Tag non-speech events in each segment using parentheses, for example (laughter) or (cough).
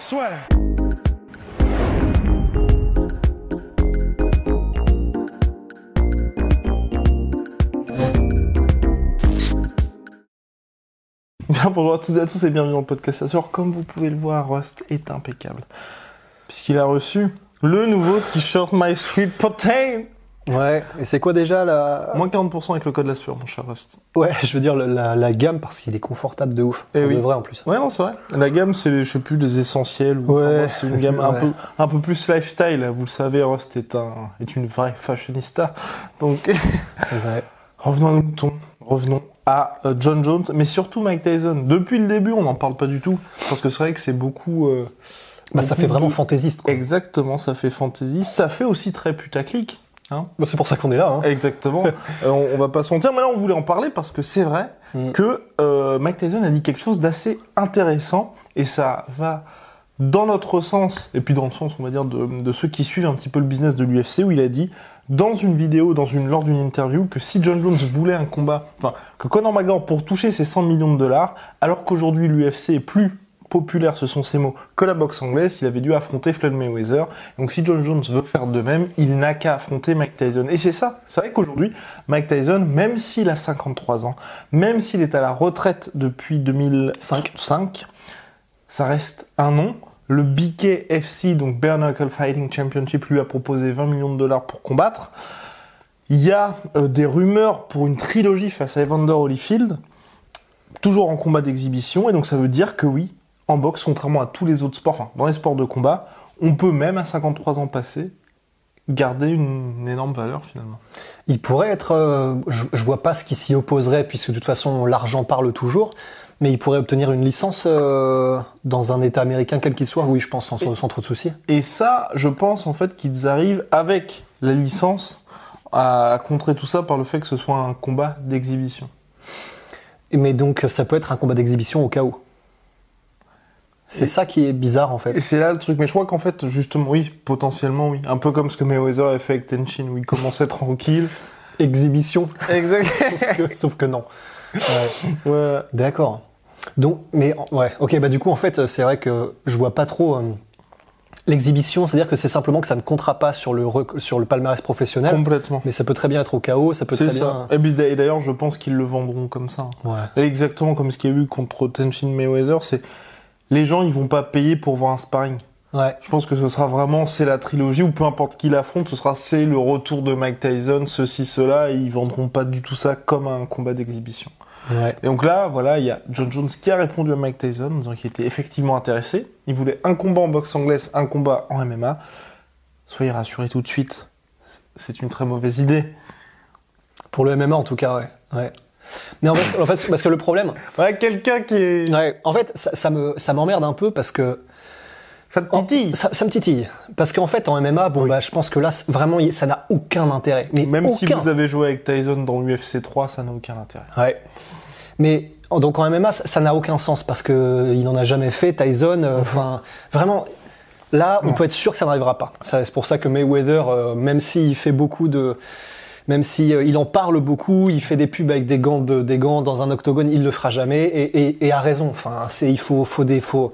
Soit. (laughs) Bien, bonjour à toutes et à tous et bienvenue dans le podcast soir. Comme vous pouvez le voir, Rust est impeccable. Puisqu'il a reçu le nouveau t-shirt My Sweet Protein. Ouais, et c'est quoi déjà la... Moins 40% avec le code LASFUR, mon cher Rust. Ouais, je veux dire la, gamme parce qu'il est confortable de ouf. Eh Pour oui. de vrai en plus. Ouais, non, c'est vrai. La gamme, c'est, je sais plus, des essentiels. Ou, Ouais. c'est une gamme (laughs) un Ouais. peu, un peu plus lifestyle. Vous le savez, Rust est un, est une vraie fashionista. Donc, Ouais. (laughs) revenons à nos moutons. Revenons à euh, John Jones, mais surtout Mike Tyson. Depuis le début, on n'en parle pas du tout. Parce que c'est vrai que c'est beaucoup, euh, Bah, ça fait vraiment de- fantaisiste. quoi. Exactement, ça fait fantasy. Ça fait aussi très putaclic. Hein Bah, c'est pour ça qu'on est là. Hein. Exactement. (laughs) Euh, on, on va pas se mentir, mais là on voulait en parler parce que c'est vrai Mm. que euh, Mike Tyson a dit quelque chose d'assez intéressant et ça va dans notre sens et puis dans le sens on va dire de, de ceux qui suivent un petit peu le business de l'UFC où il a dit dans une vidéo, dans une lors d'une interview que si John Jones voulait un combat, enfin que Conor McGregor pour toucher ses 100 millions de dollars, alors qu'aujourd'hui l'UFC est plus populaire, ce sont ces mots, que la boxe anglaise, il avait dû affronter Floyd Mayweather. Donc si John Jones veut faire de même, il n'a qu'à affronter Mike Tyson. Et c'est ça, c'est vrai qu'aujourd'hui, Mike Tyson, même s'il a 53 ans, même s'il est à la retraite depuis 2005, ça reste un nom. Le BKFC, donc Bare Knuckle Fighting Championship, lui a proposé 20 millions de dollars pour combattre. Il y a euh, des rumeurs pour une trilogie face à Evander Holyfield, toujours en combat d'exhibition, et donc ça veut dire que oui, en boxe, contrairement à tous les autres sports, enfin dans les sports de combat, on peut même à 53 ans passés garder une, une énorme valeur finalement. Il pourrait être. euh, je, je vois pas ce qui s'y opposerait puisque de toute façon l'argent parle toujours. Mais il pourrait obtenir une licence euh, dans un État américain quel qu'il soit. Oui, je pense sans, sans trop de soucis. Et ça, je pense en fait qu'ils arrivent avec la licence à contrer tout ça par le fait que ce soit un combat d'exhibition. Mais donc ça peut être un combat d'exhibition au cas où. C'est Et- ça qui est bizarre en Et fait. c'est là le truc. Mais je crois qu'en fait, justement, oui, potentiellement, oui. Un peu comme ce que Mayweather a fait avec Tenchin, où il commençait (laughs) tranquille. Exhibition. Exact. (laughs) sauf, que, sauf que non. Ouais. ouais. D'accord. Donc, mais ouais, ok, bah du coup en fait c'est vrai que je vois pas trop euh, l'exhibition, c'est-à-dire que c'est simplement que ça ne comptera pas sur le rec- sur le palmarès professionnel, Complètement. mais ça peut très bien être au KO, ça peut C'est très ça. bien. Et puis, et d'ailleurs, je pense qu'ils le vendront comme ça. Ouais. Exactement comme ce qu'il y a eu contre Tenchin Mayweather, c'est les gens ils vont pas payer pour voir un sparring. Ouais. Je pense que ce sera vraiment c'est la trilogie ou peu importe qui l'affronte, ce sera c'est le retour de Mike Tyson, ceci cela et ils vendront pas du tout ça comme un combat d'exhibition. Ouais. Et donc là, voilà, il y a John Jones qui a répondu à Mike Tyson en disant qu'il était effectivement intéressé. Il voulait un combat en boxe anglaise, un combat en MMA. Soyez rassurés tout de suite, c'est une très mauvaise idée. Pour le MMA en tout cas, ouais. ouais. Mais en fait, en fait, parce que le problème, Voilà quelqu'un qui est... ouais, en fait, ça, ça me ça m'emmerde un peu parce que Ça en- titille. ça, ça me titille. Parce qu'en fait, en MMA, bon bah, je pense que là, vraiment, ça n'a aucun intérêt. Mais Même si vous avez joué avec Tyson dans l'UFC 3, ça n'a aucun intérêt. Ouais. Mais donc en MMA, ça n'a aucun sens parce que il n'en a jamais fait Tyson. euh, Enfin, vraiment, là, on peut être sûr que ça n'arrivera pas. C'est pour ça que Mayweather, euh, même s'il fait beaucoup de, même si euh, il en parle beaucoup, il fait des pubs avec des gants, de, des gants dans un octogone, il le fera jamais et, et, et a raison. Enfin, c'est il faut, faut des, faut,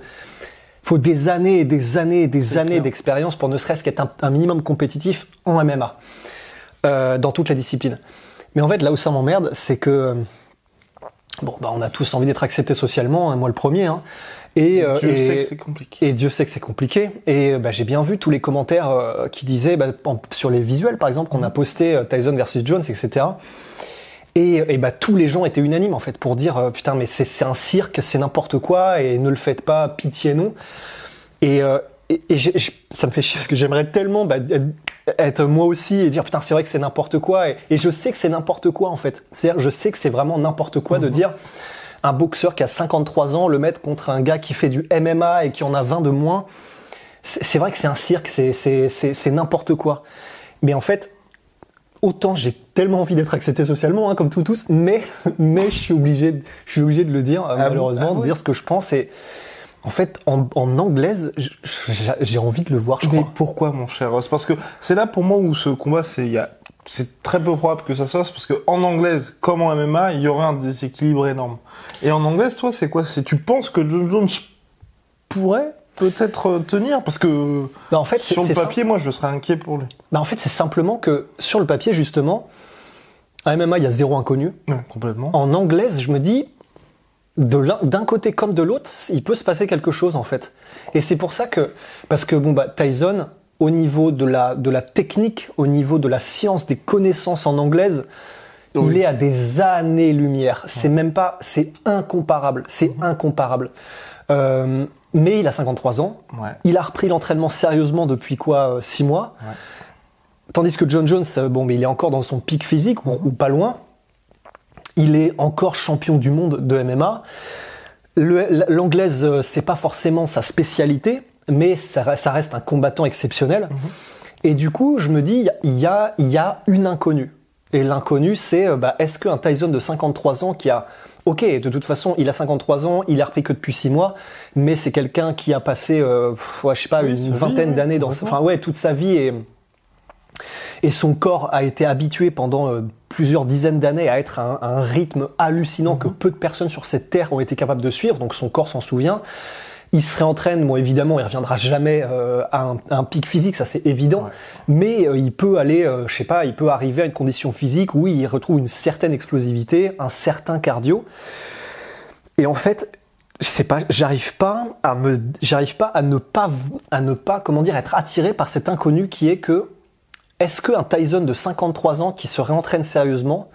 faut des années et des années et des années d'expérience pour ne serait-ce qu'être un, un minimum compétitif en MMA euh, dans toutes les disciplines. Mais en fait, là où ça m'emmerde, c'est que euh, bon, bah, on a tous envie d'être acceptés socialement, hein, moi le premier. Hein, et, euh, Dieu et- sait que c'est compliqué. et Dieu sait que c'est compliqué. Et euh, bah, j'ai bien vu tous les commentaires euh, qui disaient, bah, en- sur les visuels par exemple, qu'on a posté Tyson versus Jones, etc. Et, et bah, tous les gens étaient unanimes en fait pour dire, euh, putain, mais c'est c'est un cirque, c'est n'importe quoi, et ne le faites pas, pitié non. Et, euh, et, et ça me fait chier parce que j'aimerais tellement bah, être, être moi aussi et dire putain c'est vrai que c'est n'importe quoi et, et je sais que c'est n'importe quoi en fait. C'est-à-dire je sais que c'est vraiment n'importe quoi de dire un boxeur qui a 53 ans, le mettre contre un gars qui fait du MMA et qui en a 20 de moins, c'est vrai que c'est un cirque, c'est- c'est c'est- c'est n'importe quoi. Mais en fait, autant j'ai tellement envie d'être accepté socialement, hein, comme tout tous, mais (laughs) mais je suis obligé, de- je suis obligé de le dire, euh, vous- malheureusement, ah de dire ce que je pense. Et en fait, en, en anglaise, j'ai envie de le voir, je Mais crois. pourquoi, mon cher Ross? Parce que c'est là pour moi où ce combat, c'est il y a- c'est très peu probable que ça se fasse parce que en anglaise, comme en MMA, il y aurait un déséquilibre énorme. Et en anglaise, toi, c'est quoi? C'est tu penses que John Jones pourrait peut-être euh, tenir? Parce que Bah, en fait, c'est sur le ça. papier, moi, je serais inquiet pour lui. Bah, en fait, c'est simplement que sur le papier, justement, à MMA, il y a zéro inconnu. Ouais, complètement. En anglaise, je me dis, d'un côté comme de l'autre, il peut se passer quelque chose en fait. Et c'est pour ça que, parce que bon bah Tyson, au niveau de la de la technique, au niveau de la science, des connaissances en anglaise, il est à des années-lumière. C'est même pas, c'est incomparable, c'est incomparable. Euh, mais il a 53 ans. Ouais. Il a repris l'entraînement sérieusement depuis quoi, 6 mois. Ouais. Tandis que John Jones, euh, bon, mais il est encore dans son pic physique, ou, ou pas loin. Il est encore champion du monde de MMA. L'anglaise, euh, c'est pas forcément sa spécialité, mais ça, reste- ça reste un combattant exceptionnel. Et du coup, je me dis, il y a, y a une inconnue. Et l'inconnu, c'est, euh, bah, est-ce qu'un Tyson de 53 ans qui a, ok, de toute façon, il a 53 ans, il a repris que depuis 6 mois, mais c'est quelqu'un qui a passé, euh, ouais, je sais pas, Oui, une vingtaine d'années dans, enfin ouais, toute sa vie et et son corps a été habitué pendant euh, plusieurs dizaines d'années à être à un, à un rythme hallucinant que peu de personnes sur cette terre ont été capables de suivre. Donc son corps s'en souvient. Il se réentraîne, bon évidemment, il reviendra jamais euh, à, un, à un pic physique, ça c'est évident. Ouais. Mais euh, il peut aller, euh, je sais pas, il peut arriver à une condition physique où il retrouve une certaine explosivité, un certain cardio. Et en fait, je sais pas, j'arrive pas à me, j'arrive pas à ne pas, à ne pas, comment dire, être attiré par cet inconnu qui est que, est-ce qu'un Tyson de 53 ans qui se réentraîne sérieusement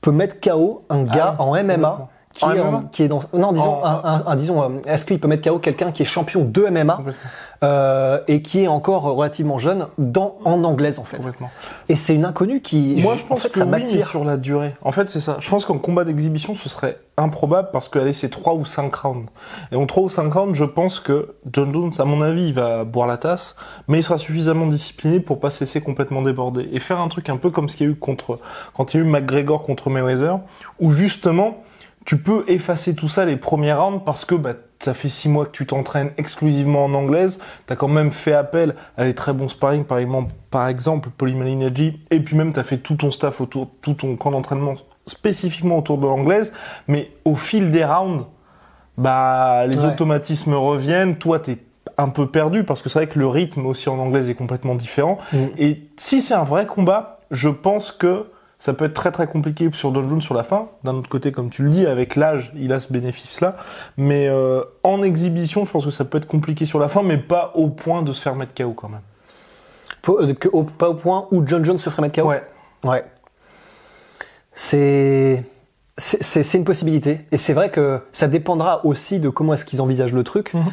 peut mettre KO un gars Ah oui, en MMA. Qui En est, en- MMA? qui est dans, non, disons, En- un, un- un- disons, euh, est-ce qu'il peut mettre KO quelqu'un qui est champion de MMA euh, et qui est encore relativement jeune dans, en anglaise en fait. Et c'est une inconnue qui, Moi, je pense en fait, que ça oui, mais sur la durée. En fait, c'est ça. Je pense qu'en combat d'exhibition, ce serait improbable parce que allez, c'est 3 ou 5 rounds. Et en 3 ou 5 rounds, je pense que John Jones, à mon avis, il va boire la tasse, mais il sera suffisamment discipliné pour pas se laisser complètement déborder et faire un truc un peu comme ce qu'il y a eu contre quand il y a eu McGregor contre Mayweather, où justement tu peux effacer tout ça les premiers rounds parce que bah, ça fait six mois que tu t'entraînes exclusivement en anglaise. T'as quand même fait appel à des très bons sparring, par exemple, par exemple et puis même t'as fait tout ton staff autour, tout ton camp d'entraînement spécifiquement autour de l'anglaise. Mais au fil des rounds, bah les Ouais. automatismes reviennent. Toi, t'es un peu perdu parce que c'est vrai que le rythme aussi en anglaise est complètement différent. Mm. Et si c'est un vrai combat, je pense que ça peut être très très compliqué sur John Jones sur la fin. D'un autre côté, comme tu le dis, avec l'âge, il a ce bénéfice-là. Mais euh, en exhibition, je pense que ça peut être compliqué sur la fin, mais pas au point de se faire mettre KO quand même. Euh, que au- pas au point où John Jones se ferait mettre KO. Ouais. Ouais. C'est c'est- une possibilité. Et c'est vrai que ça dépendra aussi de comment est-ce qu'ils envisagent le truc. Mhm.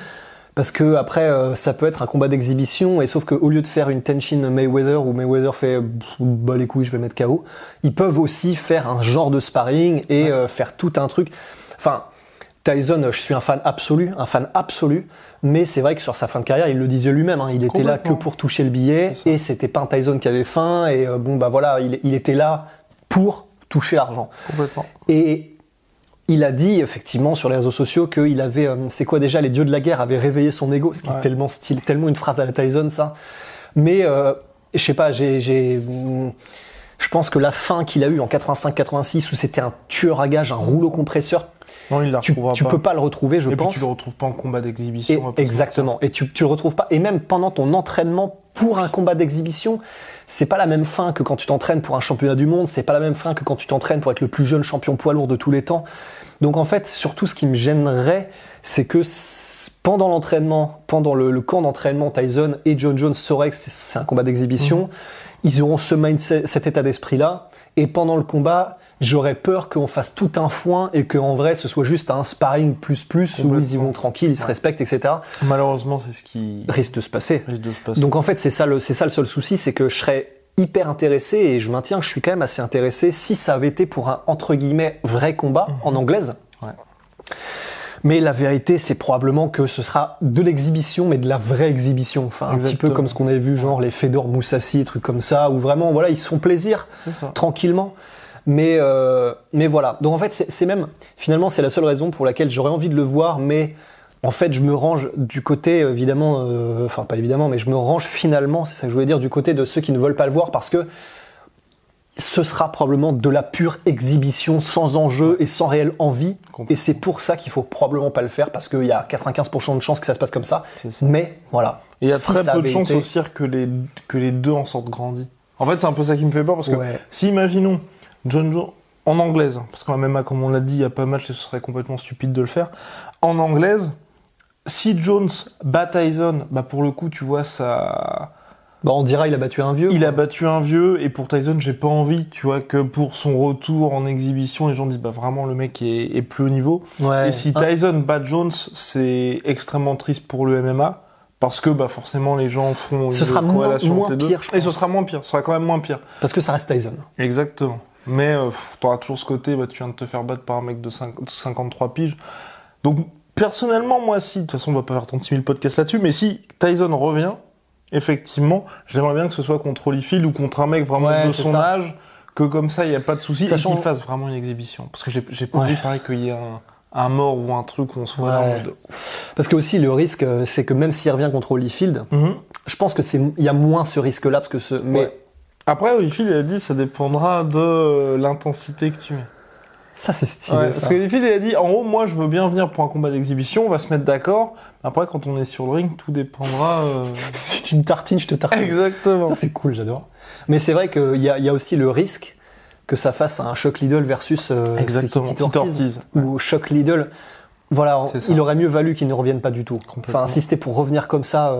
Parce que après, euh, ça peut être un combat d'exhibition, et sauf qu'au lieu de faire une Tenchin Mayweather où Mayweather fait bah les couilles, je vais mettre KO, ils peuvent aussi faire un genre de sparring et euh, faire tout un truc. Enfin, Tyson, je suis un fan absolu, un fan absolu, mais c'est vrai que sur sa fin de carrière, il le disait lui-même, hein, il était là que pour toucher le billet, et c'était pas un Tyson qui avait faim, et euh, bon bah voilà, il, il était là pour toucher l'argent. Complètement. Et il a dit effectivement sur les réseaux sociaux qu'il avait, euh, c'est quoi déjà, les dieux de la guerre avaient réveillé son ego, ce qui Ouais. est tellement style, tellement une phrase à la Tyson ça. Mais euh, je sais pas, j'ai, j'ai, je pense que la fin qu'il a eue en 85-86 où c'était un tueur à gages, un rouleau compresseur, Non, il la tu, tu pas. peux pas le retrouver, je Et puis pense. tu le retrouves pas en combat Et- d'exhibition. se exactement. Et tu, tu le retrouves pas. Et même pendant ton entraînement pour un combat d'exhibition, c'est pas la même fin que quand tu t'entraînes pour un championnat du monde. C'est pas la même fin que quand tu t'entraînes pour être le plus jeune champion poids lourd de tous les temps. Donc en fait, surtout ce qui me gênerait, c'est que pendant l'entraînement, pendant le, le camp d'entraînement, Tyson et John Jones sauraient que c'est- un combat d'exhibition. Ils auront ce mindset, cet état d'esprit-là. Et pendant le combat, j'aurais peur qu'on fasse tout un foin et qu'en vrai, ce soit juste un sparring plus plus où ils y vont tranquilles, ils se respectent, etc. Malheureusement, c'est ce qui Risque de se passer. risque de se passer. Donc en fait, c'est ça le, c'est ça le seul souci, c'est que je serais hyper intéressé et je maintiens que je suis quand même assez intéressé si ça avait été pour un entre guillemets vrai combat en anglaise. Ouais. Mais la vérité, c'est probablement que ce sera de l'exhibition, mais de la vraie exhibition. Enfin, un petit peu comme ce qu'on avait vu, genre les Fedor Moussassi, trucs comme ça, où vraiment, voilà, ils se font plaisir tranquillement. Mais, euh, mais voilà. Donc en fait, c'est même, finalement, c'est la seule raison pour laquelle j'aurais envie de le voir, mais en fait, je me range du côté, évidemment, euh, enfin pas évidemment, mais je me range finalement, c'est ça que je voulais dire, du côté de ceux qui ne veulent pas le voir parce que ce sera probablement de la pure exhibition sans enjeu et sans réelle envie. Et c'est pour ça qu'il faut probablement pas le faire parce qu'il y a 95% de chances que ça se passe comme ça. Mais voilà. Et il y a Si très peu de chances été- aussi que les, que les deux en sortent grandis. En fait, c'est un peu ça qui me fait peur parce que Ouais. si, imaginons, John Jones, en anglaise, parce qu'en MMA, comme on l'a dit, il n'y a pas match et ce serait complètement stupide de le faire. En anglaise, si Jones bat Tyson, bah pour le coup, tu vois, ça. Bah, on dira il a battu un vieux. Il quoi. a battu un vieux et pour Tyson, j'ai pas envie, tu vois, que pour son retour en exhibition, les gens disent bah vraiment le mec est, est plus haut niveau. Ouais. Et si Un- Tyson bat Jones, c'est extrêmement triste pour le MMA. Parce que bah forcément les gens font Ce une sera moins- moins pire, je Et ce pense. sera moins pire, ce sera quand même moins pire. Parce que ça reste Tyson. Exactement. Mais euh, pff, t'auras toujours ce côté, bah, tu viens de te faire battre par un mec de 5 de 53 piges. Donc personnellement, moi si, de toute façon on va pas faire 36 000 podcasts là-dessus, mais si Tyson revient, effectivement, j'aimerais bien que ce soit contre Holyfield ou contre un mec vraiment Ouais, de son ça. âge, que comme ça il n'y a pas de souci, et qu'il fasse vraiment une exhibition. Parce que j'ai pas Ouais. envie pareil qu'il y ait un, un mort ou un truc où on soit Ouais. mode... Parce que aussi le risque, euh, c'est que même s'il revient contre Holyfield, Mhm. je pense que c'est il y a moins ce risque-là parce que ce. Mais Ouais. Après, Holyfield, il a dit ça dépendra de l'intensité que tu mets. Ça c'est stylé. Ouais, ça. parce que Holyfield, il a dit en gros, moi, je veux bien venir pour un combat d'exhibition, on va se mettre d'accord. Après, quand on est sur le ring, tout dépendra. euh, (laughs) si tu me tartines, je te tartine. Exactement. Ça c'est cool, j'adore. Mais c'est vrai qu'il y a, il y a aussi le risque que ça fasse un Chuck Liddell versus euh, Exactement. Ortiz. ou Chuck Liddell. Voilà, il aurait mieux valu qu'il ne revienne pas du tout. Enfin, si c'était pour revenir comme ça, euh,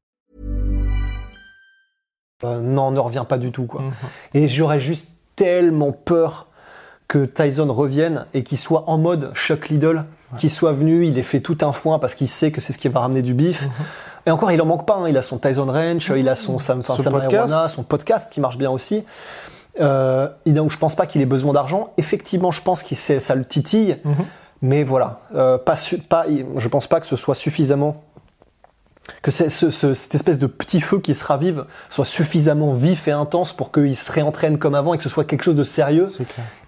Euh, non, ne revient pas du tout. Quoi. Mhm. Et j'aurais juste tellement peur que Tyson revienne et qu'il soit en mode Chuck Liddell, qu'il soit venu, il ait fait tout un foin parce qu'il sait que c'est ce qui va ramener du bif. Et encore, il en manque pas. hein. Il a son Tyson Ranch, il a son Sam, enfin, Sam podcast. Son podcast qui marche bien aussi. Euh, donc, je pense pas qu'il ait besoin d'argent. Effectivement, je pense que ça le titille. Mhm. Mais voilà, euh, pas, pas, je pense pas que ce soit suffisamment que c'est- ce- ce- cette espèce de petit feu qui se ravive soit suffisamment vif et intense pour qu'il se réentraîne comme avant et que ce soit quelque chose de sérieux.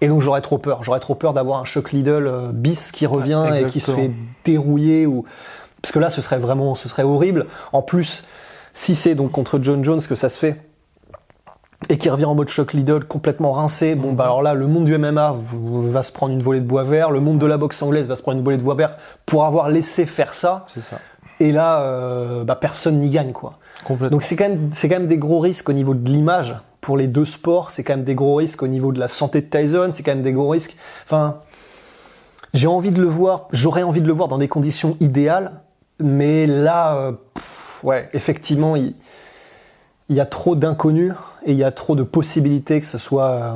Et donc j'aurais trop peur. J'aurais trop peur d'avoir un Chuck Liddell euh, bis qui revient et qui se fait dérouiller ou parce que là ce serait vraiment ce serait horrible. En plus, si c'est donc contre John Jones que ça se fait et qui revient en mode Chuck Liddell complètement rincé, bon bah alors là le monde du MMA va se prendre une volée de bois vert, le monde de la boxe anglaise va se prendre une volée de bois vert pour avoir laissé faire ça. C'est ça. Et là, euh, bah, personne n'y gagne, quoi. Donc c'est quand même, c'est quand même des gros risques au niveau de l'image pour les deux sports. C'est quand même des gros risques au niveau de la santé de Tyson. C'est quand même des gros risques. Enfin, j'ai envie de le voir. J'aurais envie de le voir dans des conditions idéales, mais là, euh, pff, ouais, effectivement, il, il y a trop d'inconnus et il y a trop de possibilités que ce soit, euh,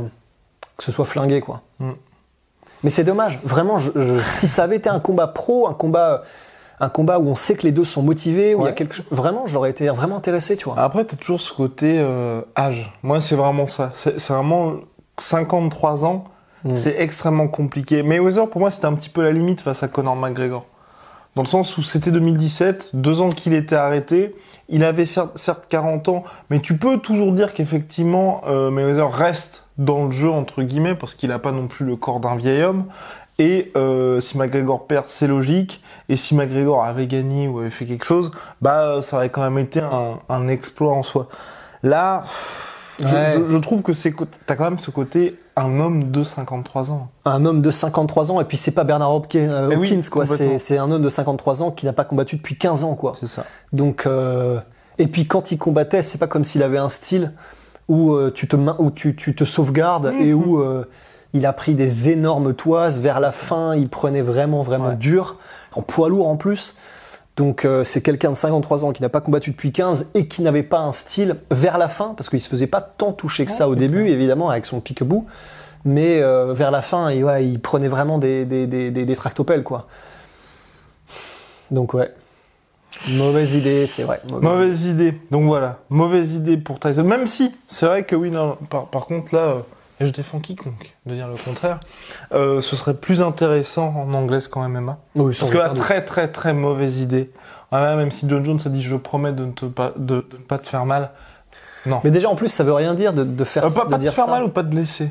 que ce soit flingué, quoi. Mm. Mais c'est dommage. Vraiment, je- je- si ça avait été un combat pro, un combat, un combat où on sait que les deux sont motivés, où il y a quelque chose, vraiment, j'aurais été vraiment intéressé, tu vois. Après, t'as toujours ce côté euh, âge. Moi, c'est vraiment ça. C'est vraiment 53 ans. Mm. C'est extrêmement compliqué. Mayweather, pour moi, c'était un petit peu la limite face à Conor McGregor. Dans le sens où c'était 2017, deux ans qu'il était arrêté. Il avait certes, certes 40 ans, mais tu peux toujours dire qu'effectivement, euh, Mayweather reste dans le jeu, entre guillemets, parce qu'il n'a pas non plus le corps d'un vieil homme. Et euh, si McGregor perd, c'est logique. Et si McGregor avait gagné ou avait fait quelque chose, bah ça aurait quand même été un, un exploit en soi. Là, je, Ouais. je- je trouve que c'est t'as quand même ce côté un homme de 53 ans. Un homme de 53 ans, et puis c'est pas Bernard Hopkins, euh, Eh oui, quoi. C'est, un homme de 53 ans qui n'a pas combattu depuis 15 ans, quoi. C'est ça. Donc, euh, et puis quand il combattait, c'est pas comme s'il avait un style où euh, tu te où tu, tu te sauvegardes Mhm. et où euh, Il a pris des énormes toises. Vers la fin, il prenait vraiment, vraiment Ouais. dur. En poids lourd en plus. Donc euh, c'est quelqu'un de 53 ans qui n'a pas combattu depuis 15 et qui n'avait pas un style vers la fin, parce qu'il se faisait pas tant toucher que ça au début, évidemment, avec son pique-bout. Mais euh, vers la fin, il, ouais, il prenait vraiment des, des, des, des, des tractopelles, quoi. Donc ouais. Mauvaise idée, c'est vrai. mauvaise idée. Mauvaise idée. Donc voilà, mauvaise idée pour Tyson. Même si, c'est vrai que oui, non, par, par contre là, euh, et je défends quiconque de dire le contraire, euh, ce serait plus intéressant en anglaise qu'en MMA. Oui, Parce que là, très très très mauvaise idée. Voilà, même si John Jones a dit je promets de ne, te pas, de, de ne pas te faire mal. Non. Mais déjà, en plus, ça veut rien dire de, de faire Euh, pas de pas te dire faire ça. mal ou pas te blesser.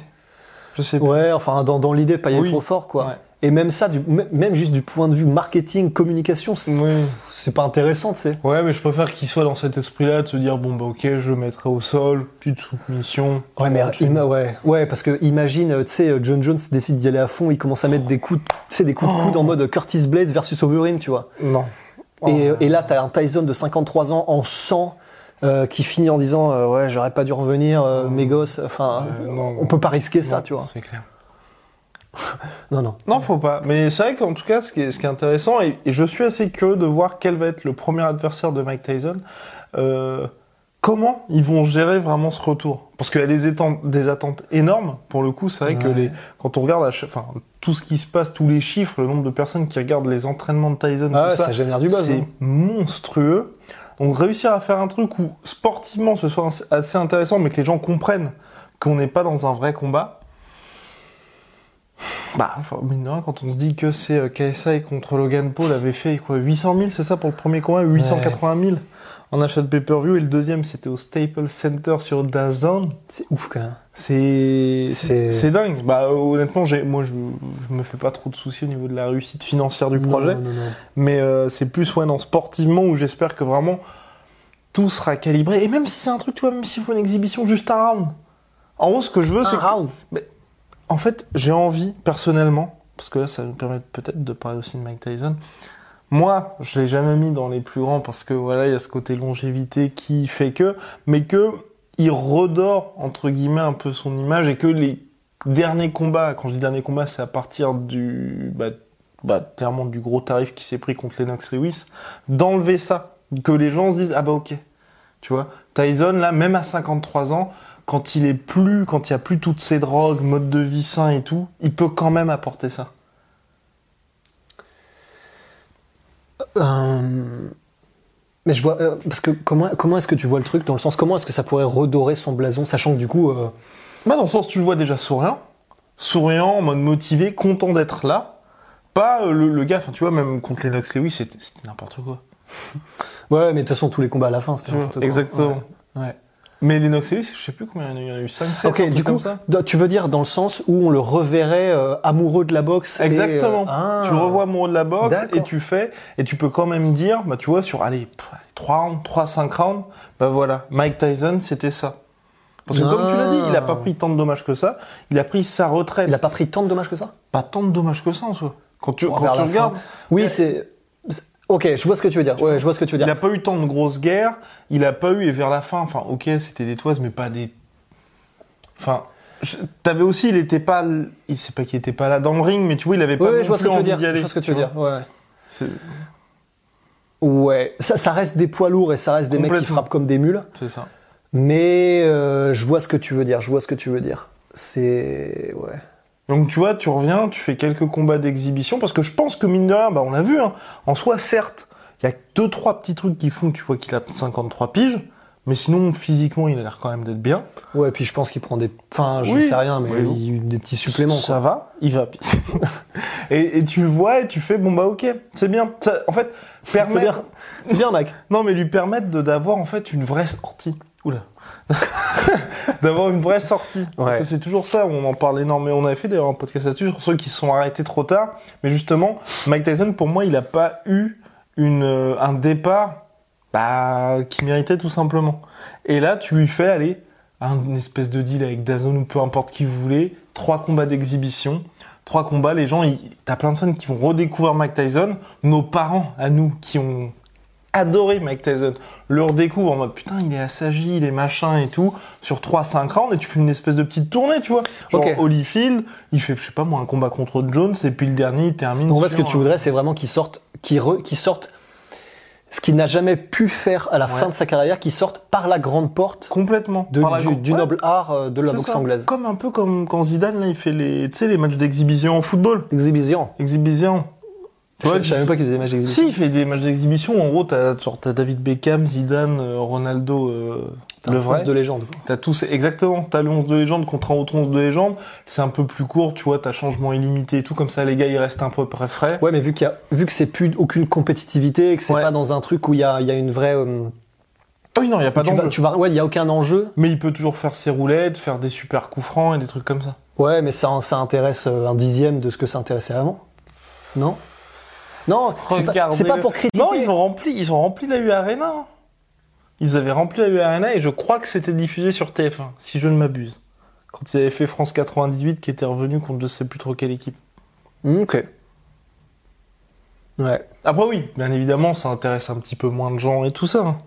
Je sais pas. Ouais, enfin, dans, dans l'idée, pas y aller Oui. trop fort, quoi. Ouais. Et même ça, du, même juste du point de vue marketing, communication, c'est Oui. c'est pas intéressant, tu sais. Ouais, mais je préfère qu'il soit dans cet esprit-là de se dire bon bah ok, je le mettrai au sol, petite soumission. Ouais, mais ima- ouais, ouais, parce que imagine, euh, tu sais, euh, John Jones décide d'y aller à fond, il commence à mettre des coups, de- tu sais, des coups de coude en mode Curtis Blades versus Overeem, tu vois. Non. Et, Oh. et là, t'as un Tyson de 53 ans en sang euh, qui finit en disant euh, ouais, j'aurais pas dû revenir, euh, mes gosses. Enfin, on peut pas risquer ça, tu vois. C'est clair. (laughs) Non, non. Non, faut pas. Mais c'est vrai qu'en tout cas, ce qui est, ce qui est intéressant, et, et je suis assez curieux de voir quel va être le premier adversaire de Mike Tyson. Euh, comment ils vont gérer vraiment ce retour? Parce qu'il y a des, attentes énormes. Pour le coup, c'est vrai que les, quand on regarde enfin, tout ce qui se passe, tous les chiffres, le nombre de personnes qui regardent les entraînements de Tyson, Ah tout ouais, ça, ça génère du buzz. c'est hein. monstrueux. Donc réussir à faire un truc où sportivement ce soit assez intéressant, mais que les gens comprennent qu'on n'est pas dans un vrai combat. Bah, mine de rien, quand on se dit que c'est euh, KSI contre Logan Paul avait fait quoi 800 000, c'est ça pour le premier combat 880 000 en achat de pay-per-view et le deuxième c'était au Staples Center sur DAZN. C'est ouf quand même. C'est C'est- dingue. Bah honnêtement, j'ai moi je, je me fais pas trop de soucis au niveau de la réussite financière du Non, projet. non, non. Mais euh, c'est plus ouais, dans sportivement où j'espère que vraiment tout sera calibré. Et même si c'est un truc, tu vois, même s'il faut une exhibition, juste un round. En gros, ce que je veux, c'est. Un que- round. En fait, j'ai envie, personnellement, parce que là, ça nous permettre peut-être de parler aussi de Mike Tyson. Moi, je l'ai jamais mis dans les plus grands parce que voilà, il y a ce côté longévité qui fait que, mais que il redore entre guillemets un peu son image et que les derniers combats, quand je dis derniers combats, c'est à partir du, bah, bah, du gros tarif qui s'est pris contre Lennox Lewis, d'enlever ça, que les gens se disent ah bah ok, tu vois, Tyson là, même à 53 ans, quand il est plus, quand il y a plus toutes ces drogues, mode de vie sain et tout, il peut quand même apporter ça. Euh, Mais je vois euh, parce que comment comment est-ce que tu vois le truc dans le sens comment est-ce que ça pourrait redorer son blason sachant que du coup euh, Bah dans le sens tu le vois déjà souriant, souriant, en mode motivé, content d'être là. Pas euh, le, le gars, enfin tu vois, même contre Lennox Lewis, c'était n'importe quoi. ouais mais de toute façon tous les combats à la fin c'était n'importe quoi. exactement. Ouais. Ouais. Mais Lennox Lewis, je sais plus combien il y en a eu, il y en a eu 5, 7, Ok, du coup, comme ça. tu veux dire dans le sens où on le reverrait euh, amoureux de la boxe et, Exactement. euh, ah. Tu le revois amoureux de la boxe et tu fais, et tu peux quand même dire, bah tu vois, sur, allez, 3 rounds, 3, 5 rounds, bah voilà, Mike Tyson, c'était ça. Parce que comme tu l'as dit, il a pas Ah. pris tant de dommages que ça, il a pris sa retraite. Il a pas pris tant de dommages que ça? Pas tant de dommages que ça en soi. Quand tu, quand tu regardes, fin. Oui, c'est- Ok, je vois ce que tu veux dire. Ouais, je vois ce que tu veux il dire. a pas eu tant de grosses guerres, il a pas eu, et vers la fin, enfin, ok, c'était des toises, mais pas des. Enfin, je- t'avais aussi, il était pas, il sait pas qu'il était pas là dans le ring, mais tu vois, il avait pas Ouais, non je vois ce plus que tu veux envie dire. d'y aller. Je vois ce que tu veux dire. Ouais. Ouais, ça, ça reste des poids lourds et ça reste des mecs qui frappent comme des mules. c'est ça. Mais euh, je vois ce que tu veux dire. Je vois ce que tu veux dire. C'est ouais. Donc tu vois, tu reviens, tu fais quelques combats d'exhibition, parce que je pense que mine de rien, bah, on l'a vu, hein, en soi, certes, il y a deux, trois petits trucs qui font que tu vois qu'il a 53 piges, mais sinon, physiquement, il a l'air quand même d'être bien. Ouais, puis je pense qu'il prend des. Enfin, je Oui. sais rien, mais Oui. il- des petits suppléments. Ça Quoi. va, il va. (laughs) et, et tu le vois et tu fais, bon bah ok, c'est bien. Ça, en fait, C'est permettre... bien. C'est bien, mec. (laughs) Non, mais lui permettre de- d'avoir en fait une vraie sortie. Oula. (laughs) d'avoir une vraie sortie. Parce que c'est toujours ça, on en parle énormément. On avait fait d'ailleurs un podcast là-dessus sur ceux qui se sont arrêtés trop tard. Mais justement, Mike Tyson, pour moi, il n'a pas eu une, euh, un départ bah, qui méritait tout simplement. Et là, tu lui fais aller un espèce de deal avec Dazon ou peu importe qui vous voulez, trois combats d'exhibition. Trois combats, les gens, ils- t'as plein de fans qui vont redécouvrir Mike Tyson, nos parents à nous qui ont adoré Mike Tyson. Le redécouvre en mode putain, il est assagi, il est machin et tout, sur 3-5 rounds, et tu fais une espèce de petite tournée, tu vois. Genre Ok. Holyfield, il fait, je sais pas moi, un combat contre Jones, et puis le dernier, il termine. Donc, en fait, ce que tu voudrais, c'est vraiment qu'il sorte, qu'il re- qu'il sorte ce qu'il n'a jamais pu faire à la Ouais. fin de sa carrière, qu'il sorte par la grande porte Complètement. de- Par la du, grande- du ouais, noble art euh, de la c'est boxe ça. anglaise. Comme un peu comme quand Zidane, là, il fait les, tu sais, les matchs d'exhibition en football. Exhibition. Exhibition. Tu vois, je savais même pas qu'il faisait des matchs d'exhibition. Si, il fait des matchs d'exhibition. En gros, t'as t'as David Beckham, Zidane, euh, Ronaldo, euh, le vrai. de légende. T'as tous, exactement. T'as le 11 de légende contre un autre 11 de légende. C'est un peu plus court, tu vois, t'as changement illimité et tout. Comme ça, les gars, ils restent un peu près frais. Ouais, mais vu qu'il y a, vu que c'est plus aucune compétitivité et que c'est Ouais. pas dans un truc où il y a, il y a une vraie, euh, Ah oui, non, il y a pas d'enjeu. tu vas, ouais, il y a aucun enjeu. Mais il peut toujours faire ses roulettes, faire des super coups francs et des trucs comme ça. Ouais, mais ça, ça intéresse un dixième de ce que ça intéressait avant. Non? Non, c'est pas, c'est pour critiquer. Non, ils ont rempli, ils ont rempli la U Arena. Ils avaient rempli la U Arena et je crois que c'était diffusé sur TF1, si je ne m'abuse. Quand ils avaient fait France 98 qui était revenu contre je sais plus trop quelle équipe. Hmm, Ok. Ouais. Après oui, bien évidemment, ça intéresse un petit peu moins de gens et tout ça. hein.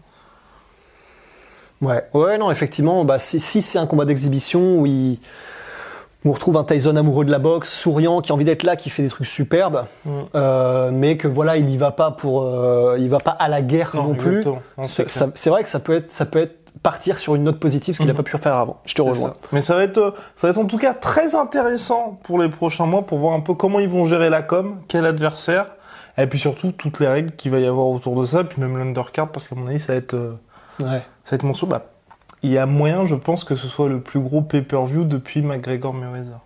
Ouais, ouais, non, effectivement, bah, si, si c'est un combat d'exhibition où, il- où on retrouve un Tyson amoureux de la boxe, souriant, qui a envie d'être là, qui fait des trucs superbes, Mm. euh, mais que voilà, il y va pas pour, euh, il va pas à la guerre non, plus. Non, c'est vrai que ça peut être, ça peut être partir sur une note positive, ce qu'il a Mhm. pas pu faire avant. Je te rejoins. ça. Mais ça va être, euh, ça va être en tout cas très intéressant pour les prochains mois pour voir un peu comment ils vont gérer la com, quel adversaire, et puis surtout toutes les règles qu'il va y avoir autour de ça, puis même l'undercard parce qu'à mon avis ça va être, euh, Ouais. ça va être monstrueux. Bah, il y a moyen, je pense, que ce soit le plus gros pay-per-view depuis McGregor Mayweather.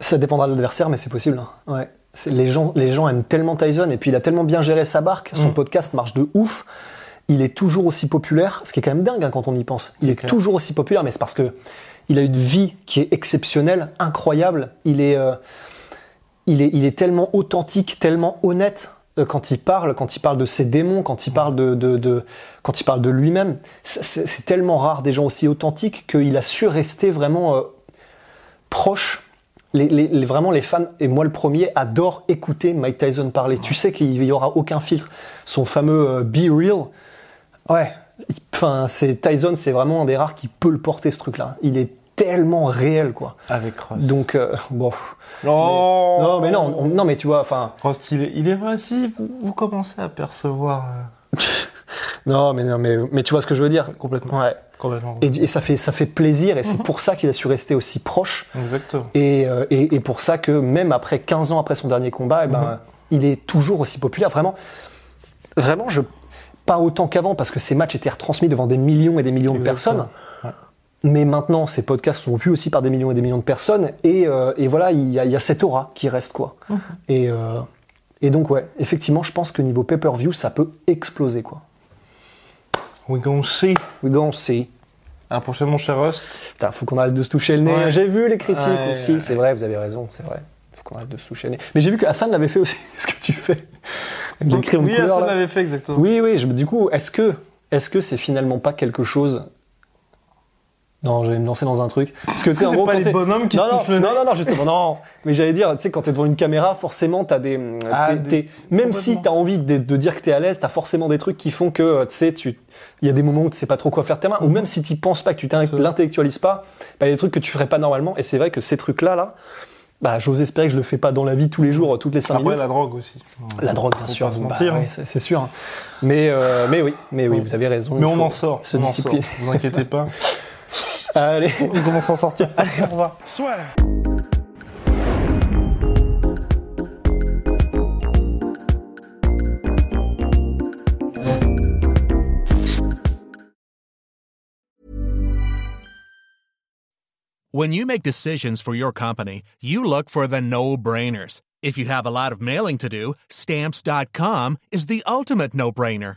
Ça dépendra de l'adversaire, mais c'est possible. hein. Ouais. Les gens, les gens aiment tellement Tyson, et puis il a tellement bien géré sa barque, son Mm. podcast marche de ouf. Il est toujours aussi populaire, ce qui est quand même dingue hein, quand on y pense. Il est toujours aussi populaire, mais c'est parce que il a une vie qui est exceptionnelle, incroyable. Il est, euh, il est, il est tellement authentique, tellement honnête quand il parle, quand il parle de ses démons, quand il parle de, quand il parle de lui-même. C'est- tellement rare des gens aussi authentiques qu'il a su rester vraiment euh, proche. Les, vraiment, les fans, et moi le premier, adorent écouter Mike Tyson parler. Tu sais qu'il y aura aucun filtre. Son fameux euh, Be Real, ouais. Enfin, Tyson, c'est vraiment un des rares qui peut le porter ce truc-là. Il est tellement réel, quoi. Avec Rust. Donc, euh, bon. non, Non, mais non, on- non, mais tu vois, enfin, Rust, il est, il est vous, vous commencez à percevoir euh, (laughs) non, mais non, mais, mais tu vois ce que je veux dire. complètement, Ouais. complètement. Et, et ça fait, ça fait plaisir, et c'est pour ça qu'il a su rester aussi proche. Exactement. Et, euh, et, et pour ça que même après 15 ans après son dernier combat, eh ben, Mhm. il est toujours aussi populaire. Vraiment, vraiment, je, pas autant qu'avant parce que ces matchs étaient retransmis devant des millions et des millions de personnes. Mais maintenant, ces podcasts sont vus aussi par des millions et des millions de personnes. Et, euh, et voilà, il y, a, il y a cette aura qui reste, quoi. Mhm. Et, euh, et donc, ouais, effectivement, je pense que niveau pay-per-view, ça peut exploser, quoi. We gonna see. We gonna see. À la prochaine, mon cher Rust. Putain, faut qu'on arrête de se toucher le nez. Ouais. J'ai vu les critiques Ouais, aussi. ouais. C'est vrai, vous avez raison, c'est vrai. Faut qu'on arrête de se toucher le nez. Mais j'ai vu que Hassan l'avait fait aussi. (laughs) ce que tu fais de oui, couleur, ça là. l'avait fait exactement. Oui, oui. je- du coup, est-ce que, est-ce que c'est finalement pas quelque chose Non, je vais me lancer dans un truc. Parce que tu sais, en gros, pas quand les t'es- bonhommes qui non, se non, touchent le nez non, non, non, justement, non. Mais j'allais dire, tu sais, quand t'es devant une caméra, forcément, t'as des, Ah, t'es- des- même si t'as envie de, de dire que t'es à l'aise, t'as forcément des trucs qui font que, tu sais, tu, il y a des moments où tu sais pas trop quoi faire de tes mains, ou même si tu penses pas, que tu l'intellectualises pas, bah, il y a des trucs que tu ferais pas normalement. Et c'est vrai que ces trucs-là, là, bah, j'ose espérer que je le fais pas dans la vie tous les jours, toutes les cinq Après, minutes. la drogue aussi. La drogue, bien sûr. Bah, oui, c'est sûr. Mais, euh, mais oui, mais oui, Ouais. vous avez raison. Mais on en sort. Se on en discipliner. sort. Vous inquiétez pas. (laughs) Allez. on commence à en sortir. Allez, au revoir. When you make decisions for your company, you look for the no brainers. If you have a lot of mailing to do, stamps.com is the ultimate no brainer.